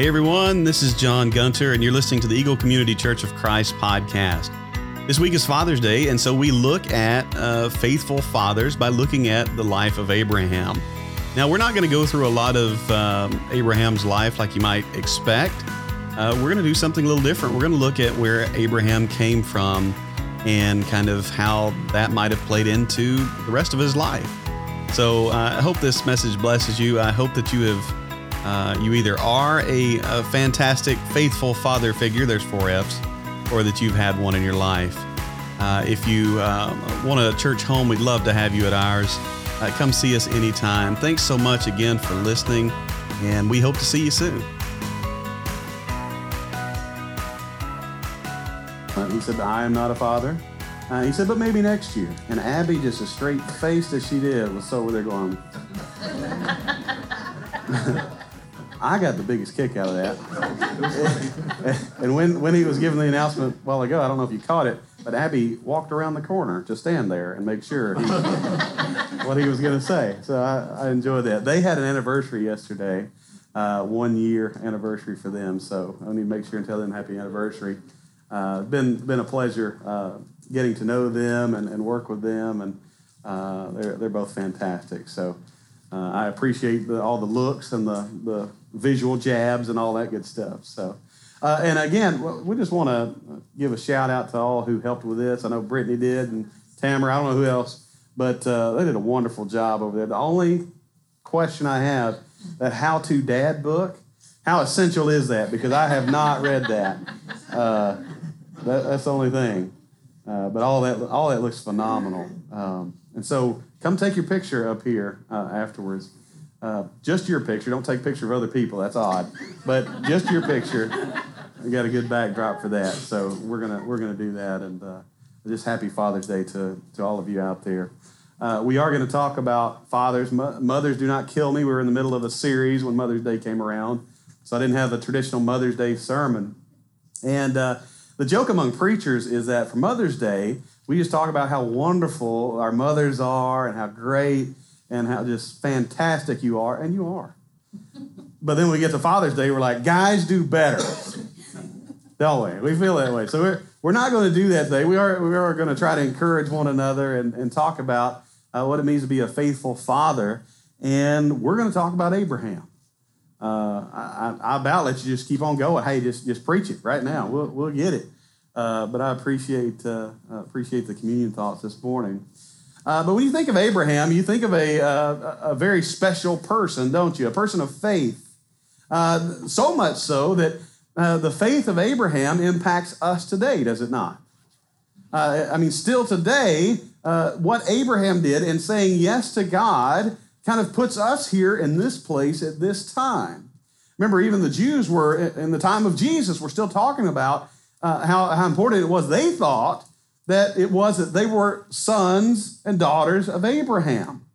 Hey everyone, this is John Gunter, and you're listening to the Eagle Community Church of Christ podcast. This week is Father's Day, and so we look at uh, faithful fathers by looking at the life of Abraham. Now, we're not going to go through a lot of um, Abraham's life like you might expect. Uh, we're going to do something a little different. We're going to look at where Abraham came from and kind of how that might have played into the rest of his life. So uh, I hope this message blesses you. I hope that you have uh, you either are a, a, fantastic, faithful father figure, there's four F's, or that you've had one in your life. Uh, if you uh, want a church home, we'd love to have you at ours. Uh, come see us anytime. Thanks so much again for listening, and we hope to see you soon. Uh, he said, I am not a father. Uh, he said, but maybe next year. And Abby, just as straight faced as she did, was so over there going, I got the biggest kick out of that. and when, when he was giving the announcement a while ago, I don't know if you caught it, but Abby walked around the corner to stand there and make sure he, what he was going to say. So I, I, enjoyed that. They had an anniversary yesterday, uh, one year anniversary for them. So I need to make sure and tell them happy anniversary. Uh, been been a pleasure uh, getting to know them and, and work with them, and uh, they're they're both fantastic. So uh, I appreciate the, all the looks and the the visual jabs and all that good stuff. So. Uh, and again, we just want to give a shout out to all who helped with this. I know Brittany did and Tamara. I don't know who else, but uh, they did a wonderful job over there. The only question I have that How to Dad book, how essential is that? Because I have not read that. Uh, that that's the only thing. Uh, but all that all that looks phenomenal. Um, and so come take your picture up here uh, afterwards. Uh, just your picture. Don't take picture of other people. That's odd. But just your picture. We got a good backdrop for that. So we're gonna we're gonna do that. And uh, just happy Father's Day to to all of you out there. Uh, we are going to talk about fathers. Mo- mothers do not kill me. We were in the middle of a series when Mother's Day came around, so I didn't have a traditional Mother's Day sermon. And uh, the joke among preachers is that for Mother's Day, we just talk about how wonderful our mothers are and how great and how just fantastic you are, and you are. But then we get to Father's Day, we're like, guys do better. Don't we? We feel that way. So we're, we're not going to do that today. We are, we are going to try to encourage one another and, and talk about uh, what it means to be a faithful father. And we're going to talk about Abraham. Uh, I, I, about let you just keep on going. Hey, just, just preach it right now. We'll, we'll get it. Uh, but I appreciate, uh, appreciate the communion thoughts this morning. Uh, but when you think of Abraham, you think of a, uh, a very special person, don't you? A person of faith. Uh, so much so that uh, the faith of Abraham impacts us today, does it not? I mean, still today, what Abraham did in saying yes to God kind of puts us here in this place at this time. Remember, even the Jews were, in the time of Jesus, were still talking about how, how important it was they thought that it was that they were sons and daughters of Abraham.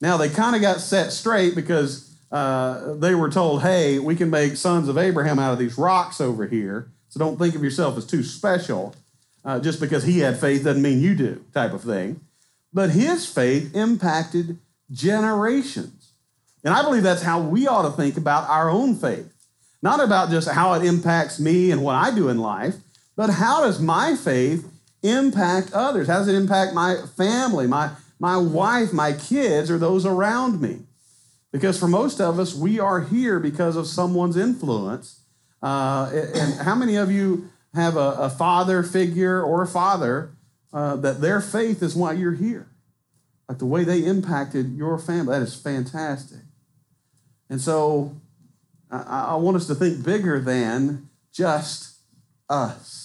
Now, they kind of got set straight because uh, they were told, hey, we can make sons of Abraham out of these rocks over here. So don't think of yourself as too special. Uh, just because he had faith doesn't mean you do, type of thing. But his faith impacted generations. And I believe that's how we ought to think about our own faith. Not about just how it impacts me and what I do in life, but how does my faith impact others? How does it impact my family, my, my wife, my kids, or those around me? Because for most of us, we are here because of someone's influence. Uh, and how many of you have a, a father figure or a father uh, that their faith is why you're here? Like the way they impacted your family. That is fantastic. And so I, I want us to think bigger than just us.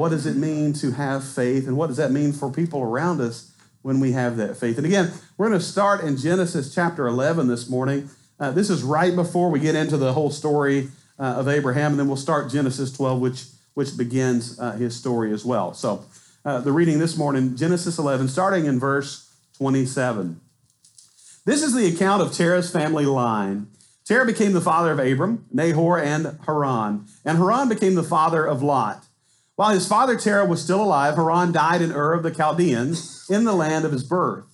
What does it mean to have faith? And what does that mean for people around us when we have that faith? And again, we're going to start in Genesis chapter 11 this morning. Uh, this is right before we get into the whole story uh, of Abraham, and then we'll start Genesis 12, which, which begins uh, his story as well. So, uh, the reading this morning, Genesis 11, starting in verse 27. This is the account of Terah's family line. Terah became the father of Abram, Nahor, and Haran. And Haran became the father of Lot. While his father Terah was still alive, Haran died in Ur of the Chaldeans in the land of his birth.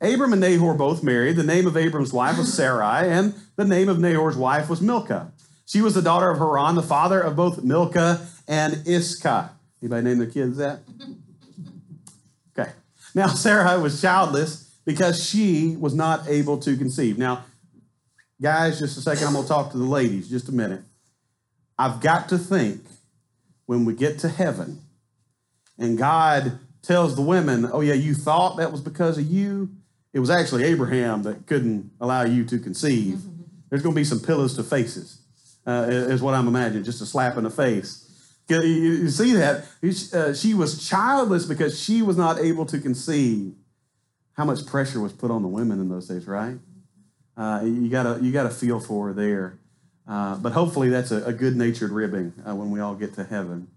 Abram and Nahor both married. The name of Abram's wife was Sarai, and the name of Nahor's wife was Milcah. She was the daughter of Haran, the father of both Milcah and Iscah. Anybody name their kids that? Okay. Now Sarai was childless because she was not able to conceive. Now, guys, just a second, I'm going to talk to the ladies just a minute. I've got to think when we get to heaven and God tells the women, oh, yeah, you thought that was because of you. It was actually Abraham that couldn't allow you to conceive. There's going to be some pillows to faces, uh, is what I'm imagining, just a slap in the face. You see that? Uh, she was childless because she was not able to conceive. How much pressure was put on the women in those days, right? Uh, you gotta you gotta feel for her there. Uh, but hopefully that's a, a good natured ribbing uh, when we all get to heaven.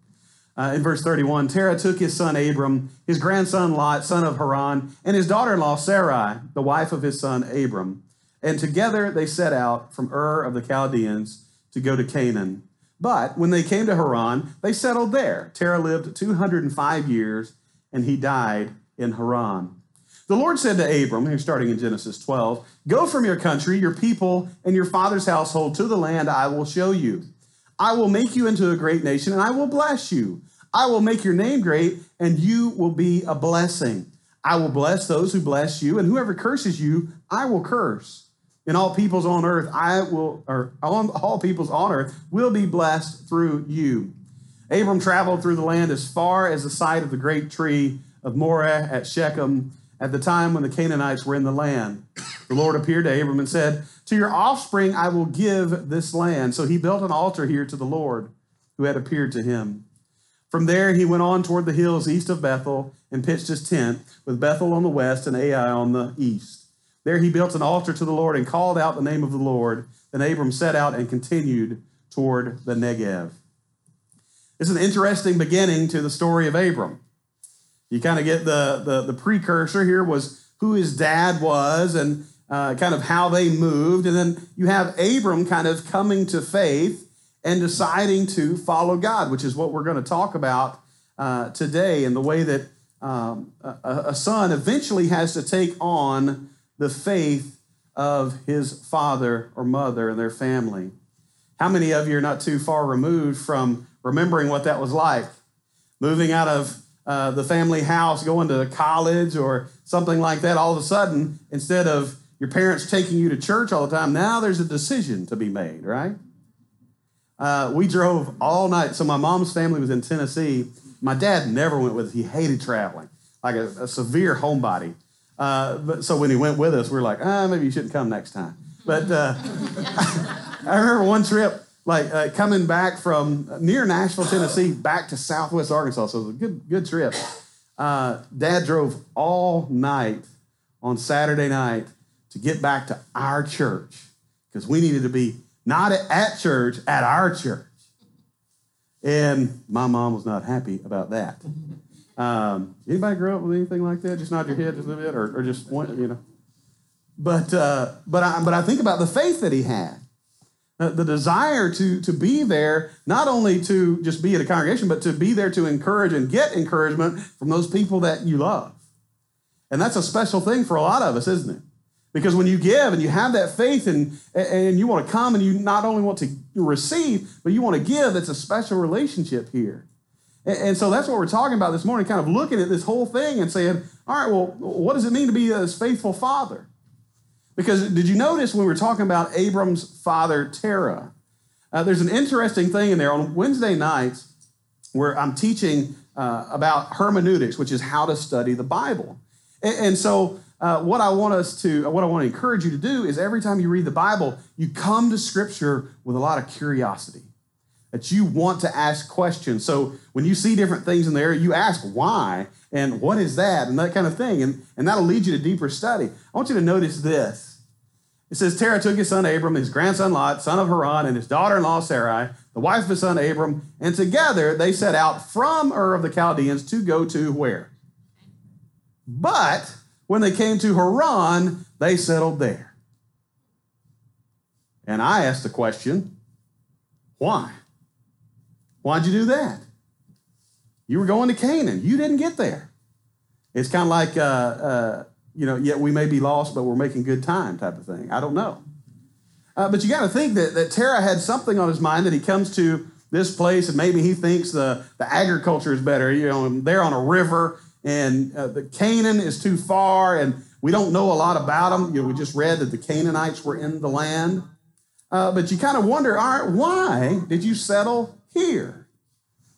Uh, in verse 31, Terah took his son Abram, his grandson Lot, son of Haran, and his daughter in law Sarai, the wife of his son Abram. And together they set out from Ur of the Chaldeans to go to Canaan. But when they came to Haran, they settled there. Terah lived 205 years, and he died in Haran. The Lord said to Abram, here starting in Genesis 12, Go from your country, your people, and your father's household to the land I will show you. I will make you into a great nation, and I will bless you. I will make your name great, and you will be a blessing. I will bless those who bless you, and whoever curses you, I will curse. And all peoples on earth, I will, or all, all peoples on earth will be blessed through you. Abram traveled through the land as far as the site of the great tree of Moreh at Shechem at the time when the Canaanites were in the land. The Lord appeared to Abram and said, To your offspring I will give this land. So he built an altar here to the Lord who had appeared to him. From there he went on toward the hills east of Bethel and pitched his tent, with Bethel on the west and Ai on the east. There he built an altar to the Lord and called out the name of the Lord. Then Abram set out and continued toward the Negev. It's an interesting beginning to the story of Abram. You kind of get the, the, the precursor here was who his dad was and uh, kind of how they moved. And then you have Abram kind of coming to faith and deciding to follow God, which is what we're going to talk about uh, today, and the way that um, a, a son eventually has to take on the faith of his father or mother and their family. How many of you are not too far removed from remembering what that was like? Moving out of uh, the family house, going to college or something like that, all of a sudden, instead of your parents taking you to church all the time, now there's a decision to be made, right? Uh, we drove all night. So my mom's family was in Tennessee. My dad never went with us. He hated traveling, like a, a severe homebody. Uh, but so when he went with us, we are like, ah, maybe you shouldn't come next time. But uh, I remember one trip like uh, coming back from near Nashville, Tennessee, back to Southwest Arkansas. So it was a good, good trip. Uh, Dad drove all night on Saturday night to get back to our church because we needed to be not at church, at our church. And my mom was not happy about that. Um, anybody grow up with anything like that? Just nod your head just a bit, or, or just one, you know. But uh, but I but I think about the faith that he had the desire to, to be there, not only to just be at a congregation, but to be there to encourage and get encouragement from those people that you love. And that's a special thing for a lot of us, isn't it? Because when you give and you have that faith and, and you want to come and you not only want to receive, but you want to give, it's a special relationship here. And, so that's what we're talking about this morning, kind of looking at this whole thing and saying, all right, well, what does it mean to be a faithful father? Because did you notice when we were talking about Abram's father, Terah? Uh, there's an interesting thing in there. On Wednesday nights, where I'm teaching uh, about hermeneutics, which is how to study the Bible. And, and so, uh, what I want us to, what I want to encourage you to do is every time you read the Bible, you come to Scripture with a lot of curiosity. That you want to ask questions. So when you see different things in there, you ask why and what is that and that kind of thing. And, and that'll lead you to deeper study. I want you to notice this. It says, Terah took his son Abram, his grandson Lot, son of Haran, and his daughter in law Sarai, the wife of his son Abram, and together they set out from Ur of the Chaldeans to go to where? But when they came to Haran, they settled there. And I asked the question, why? Why'd you do that? You were going to Canaan. You didn't get there. It's kind of like, uh, uh, you know, yet we may be lost, but we're making good time type of thing. I don't know. Uh, but you got to think that, that Terah had something on his mind that he comes to this place and maybe he thinks the, the agriculture is better. You know, they're on a river and uh, the Canaan is too far and we don't know a lot about them. You know, we just read that the Canaanites were in the land. Uh, but you kind of wonder, all right, why did you settle here?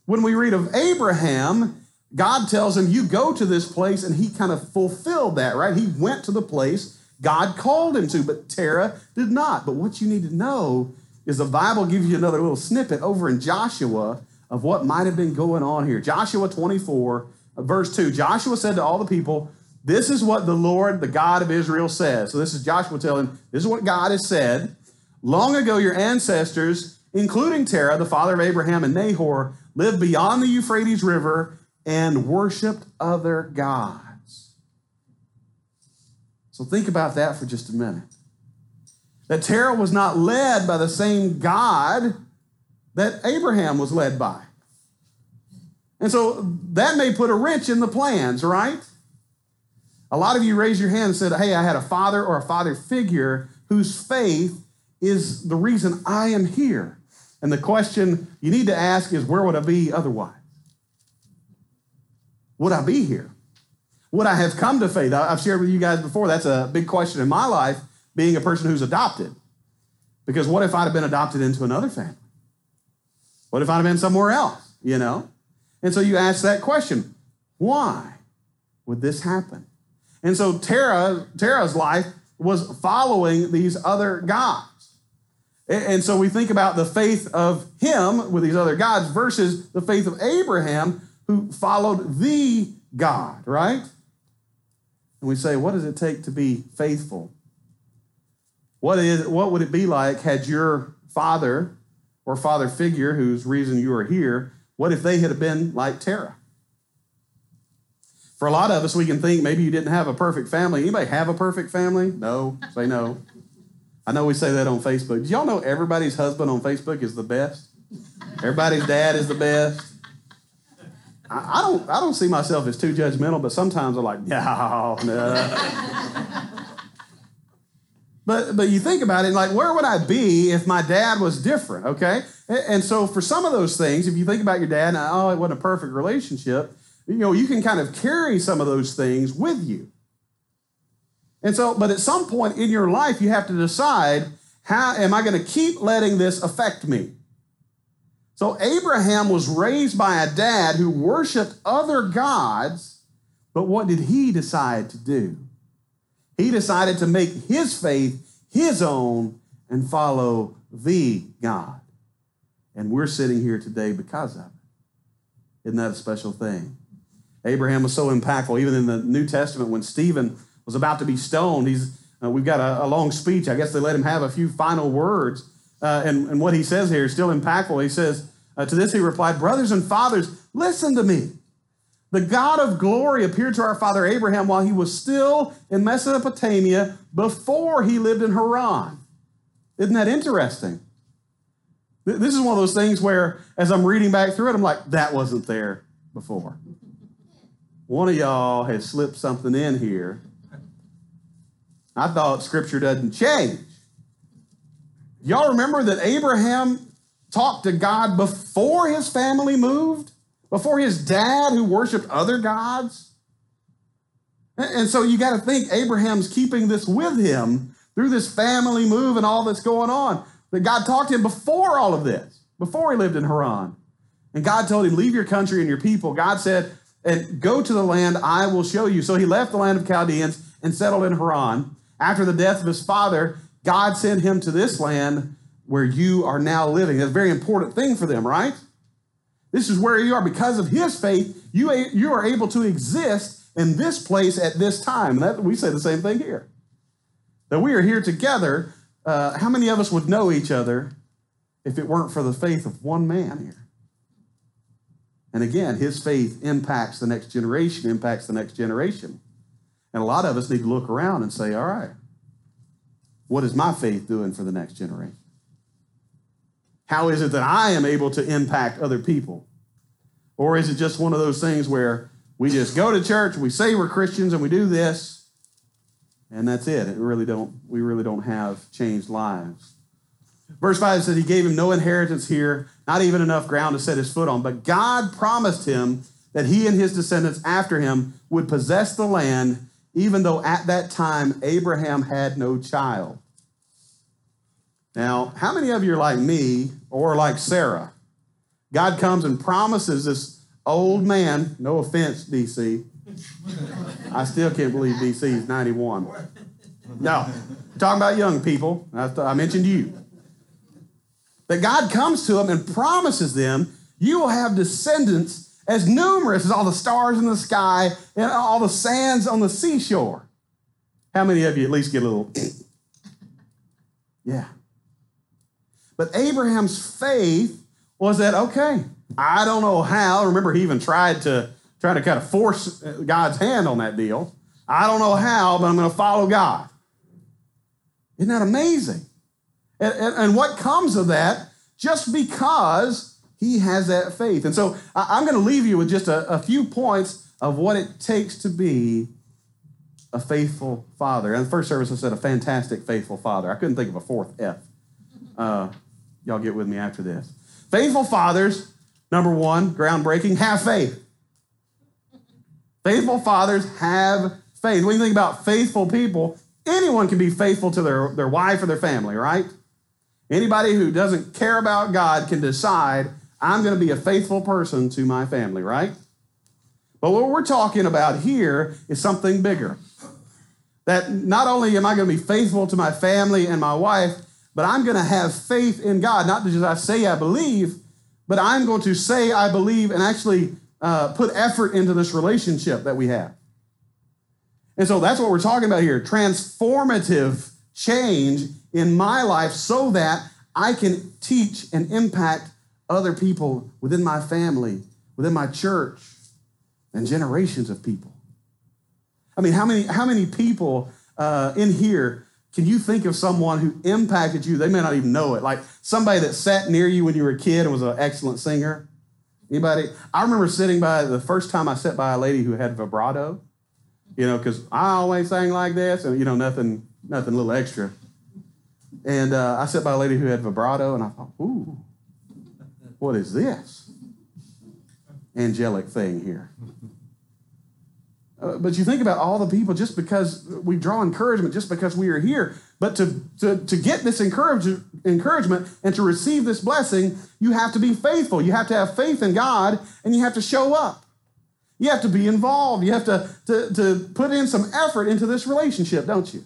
When we read of Abraham, God tells him, You go to this place, and he kind of fulfilled that, right? He went to the place God called him to, but Terah did not. But what you need to know is the Bible gives you another little snippet over in Joshua of what might have been going on here. Joshua 24, verse 2. Joshua said to all the people, This is what the Lord, the God of Israel, says. So this is Joshua telling, This is what God has said. Long ago, your ancestors, including Terah, the father of Abraham and Nahor, lived beyond the Euphrates River and worshiped other gods. So think about that for just a minute. That Terah was not led by the same God that Abraham was led by. And so that may put a wrench in the plans, right? A lot of you raised your hand and said, Hey, I had a father or a father figure whose faith is the reason I am here. And the question you need to ask is, Where would I be otherwise? Would I be here? Would I have come to faith? I've shared with you guys before, that's a big question in my life, being a person who's adopted. Because what if I'd have been adopted into another family? What if I'd have been somewhere else, you know? And so you ask that question why would this happen? And so Terah, Terah's life was following these other gods. And so we think about the faith of him with these other gods versus the faith of Abraham, who followed the God, right? And we say, what does it take to be faithful? What, is, what would it be like had your father or father figure, whose reason you are here, what if they had been like Terah? For a lot of us, we can think maybe you didn't have a perfect family. Anybody have a perfect family? No. Say no. I know we say that on Facebook. Do y'all know everybody's husband on Facebook is the best? Everybody's dad is the best. I, I don't I don't see myself as too judgmental, but sometimes I'm like, no, no. but but you think about it, like where would I be if my dad was different? Okay, and so for some of those things, if you think about your dad, and oh, it wasn't a perfect relationship, you know, you can kind of carry some of those things with you. And so, but at some point in your life, you have to decide how am I going to keep letting this affect me? So Abraham was raised by a dad who worshiped other gods, but what did he decide to do? He decided to make his faith his own and follow the God. And we're sitting here today because of it. Isn't that a special thing? Abraham was so impactful. Even in the New Testament, when Stephen was about to be stoned, he's, uh, we've got a, a, long speech. I guess they let him have a few final words. Uh, and, and what he says here is still impactful. He says, uh, To this he replied, Brothers and fathers, listen to me. The God of glory appeared to our father Abraham while he was still in Mesopotamia before he lived in Haran. Isn't that interesting? This is one of those things where, as I'm reading back through it, I'm like, that wasn't there before. One of y'all has slipped something in here. I thought scripture doesn't change. Y'all remember that Abraham talked to God before his family moved? Before his dad, who worshiped other gods? And so you got to think Abraham's keeping this with him through this family move and all that's going on. That God talked to him before all of this, before he lived in Haran. And God told him, Leave your country and your people. God said, and go to the land I will show you. So he left the land of Chaldeans and settled in Haran. After the death of his father, God sent him to this land where you are now living. That's a very important thing for them, right? This is where you are. Because of his faith, you, you are able to exist in this place at this time. That, we say the same thing here. That we are here together. Uh, how many of us would know each other if it weren't for the faith of one man here? And again, his faith impacts the next generation, impacts the next generation. And a lot of us need to look around and say, all right, what is my faith doing for the next generation? How is it that I am able to impact other people? Or is it just one of those things where we just go to church, we say we're Christians, and we do this, and that's it? It really don't. We really don't have changed lives. Verse 5 says he gave him no inheritance here, not even enough ground to set his foot on. But God promised him that he and his descendants after him would possess the land, even though at that time Abraham had no child. Now, how many of you are like me or like Sarah? God comes and promises this old man, no offense, DC. I still can't believe DC is 91. No, talking about young people. I mentioned you. That God comes to them and promises them, you will have descendants as numerous as all the stars in the sky and all the sands on the seashore. How many of you at least get a little? yeah. But Abraham's faith was that, okay, I don't know how. Remember, he even tried to try to kind of force uh, God's hand on that deal. I don't know how, but I'm going to follow God. Isn't that amazing? And, and, and what comes of that just because he has that faith. And so I'm going to leave you with just a, a few points of what it takes to be a faithful father. And the first service I said a fantastic faithful father. I couldn't think of a fourth F. Uh, y'all get with me after this. Faithful fathers, number one, groundbreaking, have faith. Faithful fathers have faith. When you think about faithful people, anyone can be faithful to their, their wife or their family, right? Anybody who doesn't care about God can decide, I'm going to be a faithful person to my family, right? But what we're talking about here is something bigger. That not only am I going to be faithful to my family and my wife, but I'm going to have faith in God. Not just I say I believe, but I'm going to say I believe and actually uh, put effort into this relationship that we have. And so that's what we're talking about here transformative change in my life so that I can teach and impact other people within my family, within my church, and generations of people. I mean, how many, how many people uh, in here can you think of someone who impacted you? They may not even know it. Like somebody that sat near you when you were a kid and was an excellent singer. Anybody? I remember sitting by the first time I sat by a lady who had vibrato. You know, because I always sang like this, and you know, nothing, nothing, little extra. And uh, I sat by a lady who had vibrato, and I thought, ooh, what is this angelic thing here? Uh, but you think about all the people just because we draw encouragement, just because we are here. But to, to, to get this encourage, encouragement and to receive this blessing, you have to be faithful. You have to have faith in God and you have to show up. You have to be involved. You have to, to, to put in some effort into this relationship, don't you?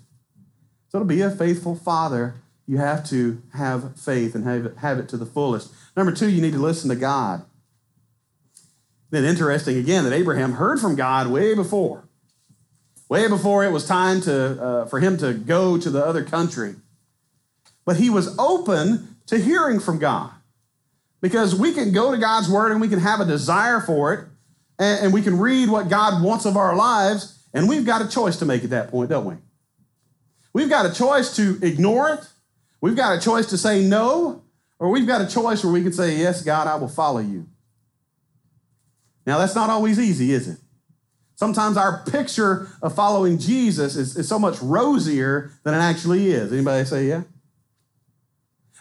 So to be a faithful father, you have to have faith and have it, have it to the fullest. Number two, you need to listen to God. Then interesting again that Abraham heard from God way before, way before it was time to uh, for him to go to the other country. But he was open to hearing from God because we can go to God's word and we can have a desire for it, and, and we can read what God wants of our lives, and we've got a choice to make at that point, don't we? We've got a choice to ignore it. We've got a choice to say no, or we've got a choice where we can say, Yes, God, I will follow you. Now, that's not always easy, is it? Sometimes our picture of following Jesus is, is so much rosier than it actually is. Anybody say yeah?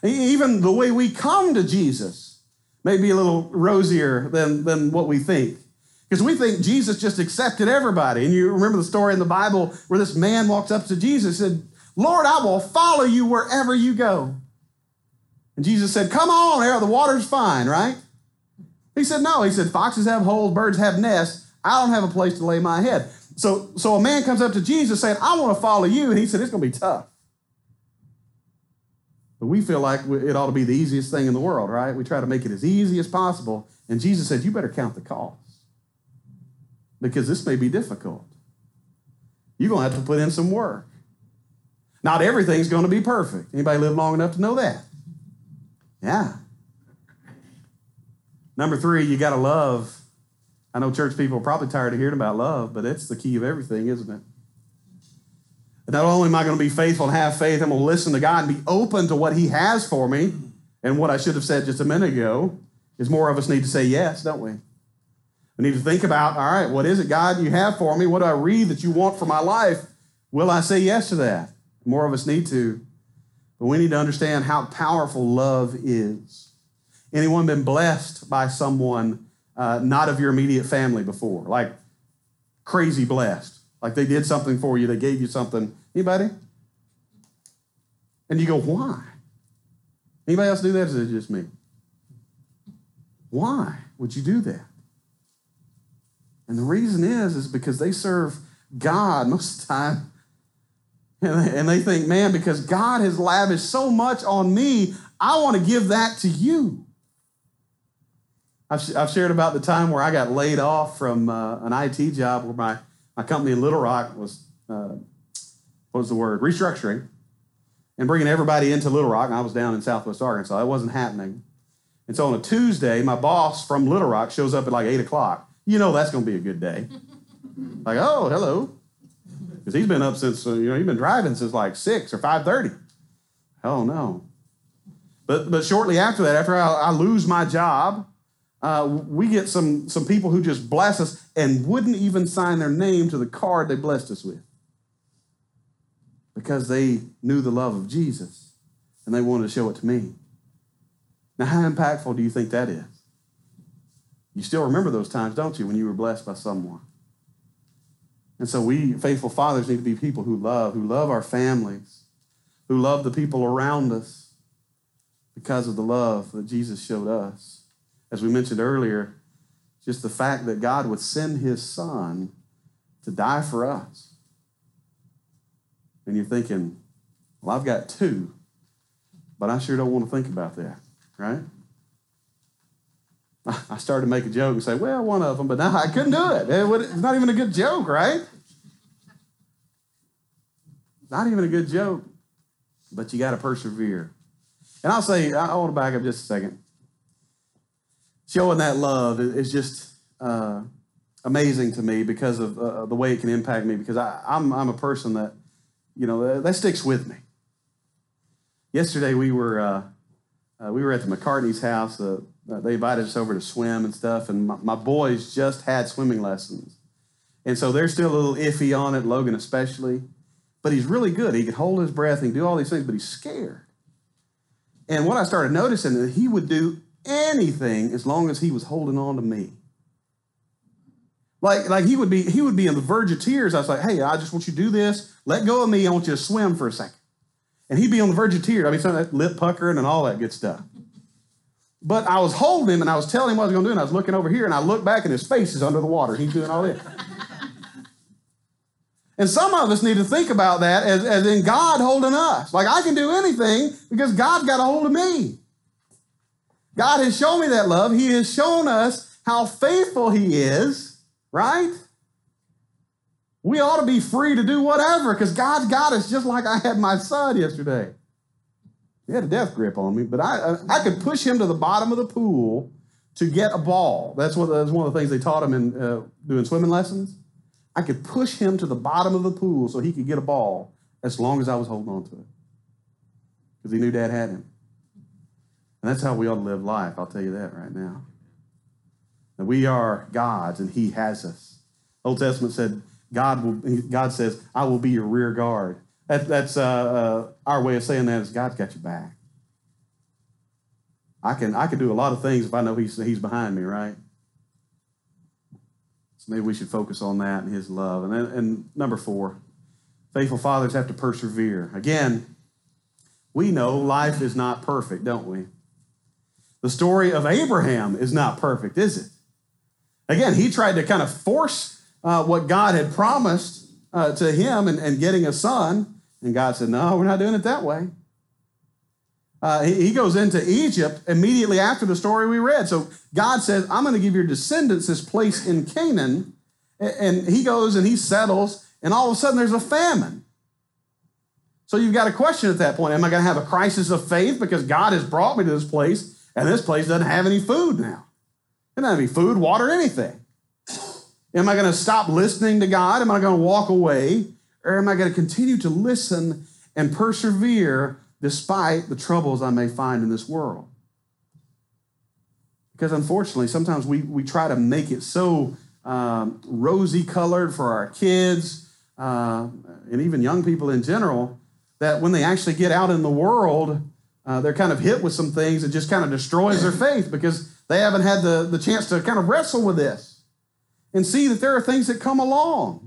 Even the way we come to Jesus may be a little rosier than, than what we think. Because we think Jesus just accepted everybody. And you remember the story in the Bible where this man walks up to Jesus and said, Lord, I will follow you wherever you go. And Jesus said, Come on, there, the water's fine, right? He said, No. He said, Foxes have holes, birds have nests. I don't have a place to lay my head. So, so a man comes up to Jesus saying, I want to follow you. And he said, It's going to be tough. But we feel like it ought to be the easiest thing in the world, right? We try to make it as easy as possible. And Jesus said, You better count the cost because this may be difficult. You're going to have to put in some work. Not everything's going to be perfect. Anybody live long enough to know that? Yeah. Number three, you got to love. I know church people are probably tired of hearing about love, but it's the key of everything, isn't it? not only am I going to be faithful and have faith, I'm going to listen to God and be open to what He has for me. And what I should have said just a minute ago is more of us need to say yes, don't we? We need to think about, all right, what is it, God, you have for me? What do I read that you want for my life? Will I say yes to that? More of us need to. But we need to understand how powerful love is. Anyone been blessed by someone uh, not of your immediate family before? Like crazy blessed. Like they did something for you, they gave you something. Anybody? And you go, why? Anybody else do that? Is it just me? Why would you do that? And the reason is, is because they serve God most of the time. And they think, man, because God has lavished so much on me, I want to give that to you. I've, I've shared about the time where I got laid off from uh, an IT job where my, my company in Little Rock was, uh, what was the word, restructuring and bringing everybody into Little Rock. And I was down in Southwest Arkansas. That wasn't happening. And so on a Tuesday, my boss from Little Rock shows up at like 8 o'clock. You know that's going to be a good day. like, oh, hello. Because he's been up since, uh, you know, he's been driving since like 6 or 5.30. Hell no. But, but shortly after that, after I, I lose my job, uh, we get some, some people who just bless us and wouldn't even sign their name to the card they blessed us with because they knew the love of Jesus and they wanted to show it to me. Now, how impactful do you think that is? You still remember those times, don't you, when you were blessed by someone? And so we, faithful fathers, need to be people who love, who love our families, who love the people around us because of the love that Jesus showed us. As we mentioned earlier, just the fact that God would send his son to die for us. And you're thinking, well, I've got two, but I sure don't want to think about that right? I started to make a joke and say, well, one of them, but now I couldn't do it. It's not even a good joke, right? Not even a good joke, but you got to persevere. And I'll say, I want to back up just a second. Showing that love is just uh, amazing to me because of uh, the way it can impact me. Because I, I'm, I'm a person that, you know, that sticks with me. Yesterday we were uh, uh, we were at the McCartney's house. They invited us over to swim and stuff, and my, my, boys just had swimming lessons. And so they're still a little iffy on it, Logan especially. But he's really good. He can hold his breath and do all these things, but he's scared. And what I started noticing is he would do anything as long as he was holding on to me. Like, like he would be he would be on the verge of tears. I was like, hey, I just want you to do this. Let go of me. I want you to swim for a second. And he'd be on the verge of tears. I mean, that lip puckering and all that good stuff. But I was holding him and I was telling him what I was going to do. And I was looking over here and I looked back and his face is under the water. He's doing all this. and some of us need to think about that as, as in God holding us. Like I can do anything because God got a hold of me. God has shown me that love. He has shown us how faithful He is, right? We ought to be free to do whatever because God's got us just like I had my son yesterday. He had a death grip on me, but I, I could push him to the bottom of the pool to get a ball. That's, what, that's one of the things they taught him in uh, doing swimming lessons. I could push him to the bottom of the pool so he could get a ball as long as I was holding on to it because he knew dad had him. And that's how we ought to live life, I'll tell you that right now. That we are God's and he has us. Old Testament said, God will. God says, "I will be your rear guard." That, that's uh, uh, our way of saying that is God's got your back. I can I can do a lot of things if I know He's He's behind me, right? So maybe we should focus on that and His love. And then, and number four, faithful fathers have to persevere. Again, we know life is not perfect, don't we? The story of Abraham is not perfect, is it? Again, he tried to kind of force uh, what God had promised uh, to him and, and, getting a son. And God said, No, we're not doing it that way. Uh, he, he, goes into Egypt immediately after the story we read. So God says, I'm going to give your descendants this place in Canaan. And, he goes and he settles, and all of a sudden there's a famine. So you've got a question at that point Am I going to have a crisis of faith because God has brought me to this place and this place doesn't have any food now? It doesn't have any food, water, anything. Am I going to stop listening to God? Am I going to walk away? Or am I going to continue to listen and persevere despite the troubles I may find in this world? Because unfortunately, sometimes we, we try to make it so um, rosy colored for our kids uh, and even young people in general. that when they actually get out in the world, uh, they're kind of hit with some things that just kind of destroys their faith because they haven't had the, the chance to kind of wrestle with this and see that there are things that come along.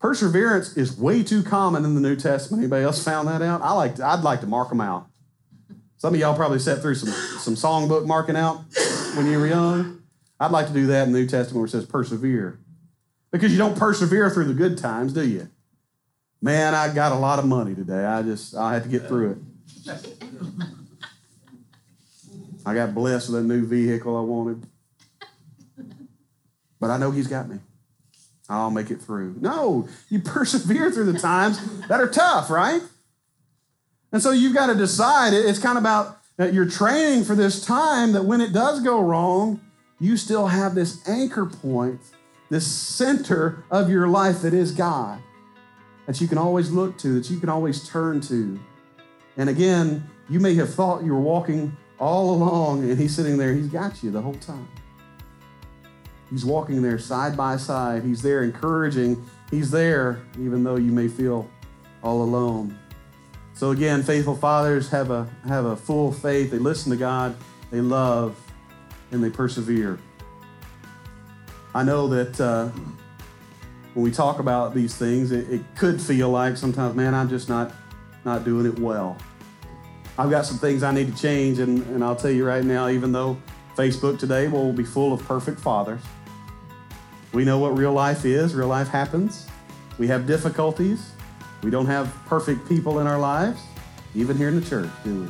Perseverance is way too common in the New Testament. Anybody else found that out? I like to, I'd like to mark them out. Some of y'all probably sat through some, some songbook marking out when you were young. I'd like to do that in the New Testament where it says persevere. Because you don't persevere through the good times, do you? Man, I got a lot of money today. I just, I had to get through it. I got blessed with a new vehicle I wanted. But I know He's got me. I'll make it through. No, you persevere through the times that are tough, right? And so you've got to decide. It's kind of about that you're training for this time that when it does go wrong, you still have this anchor point, this center of your life that is God, that you can always look to, that you can always turn to. And again, you may have thought you were walking all along, and He's sitting there, He's got you the whole time. He's walking there side by side. He's there encouraging. He's there even though you may feel all alone. So again, faithful fathers have a have a full faith. They listen to God, they love, and they persevere. I know that uh, when we talk about these things, it, it could feel like sometimes, man, I'm just not not doing it well. I've got some things I need to change, and, and I'll tell you right now, even though Facebook today will be full of perfect fathers, we know what real life is. Real life happens. We have difficulties. We don't have perfect people in our lives, even here in the church, do we?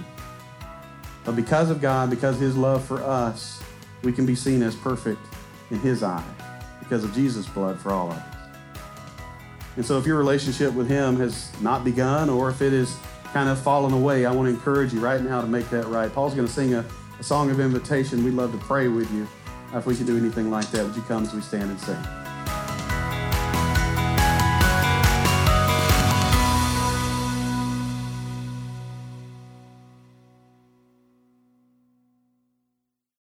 But because of God, because His love for us, we can be seen as perfect in His eye because of Jesus' blood for all of us. And so, if your relationship with Him has not begun or if it has kind of fallen away, I want to encourage you right now to make that right. Paul's going to sing a, a song of invitation. We'd love to pray with you. If we could do anything like that, would you come as we stand and sing?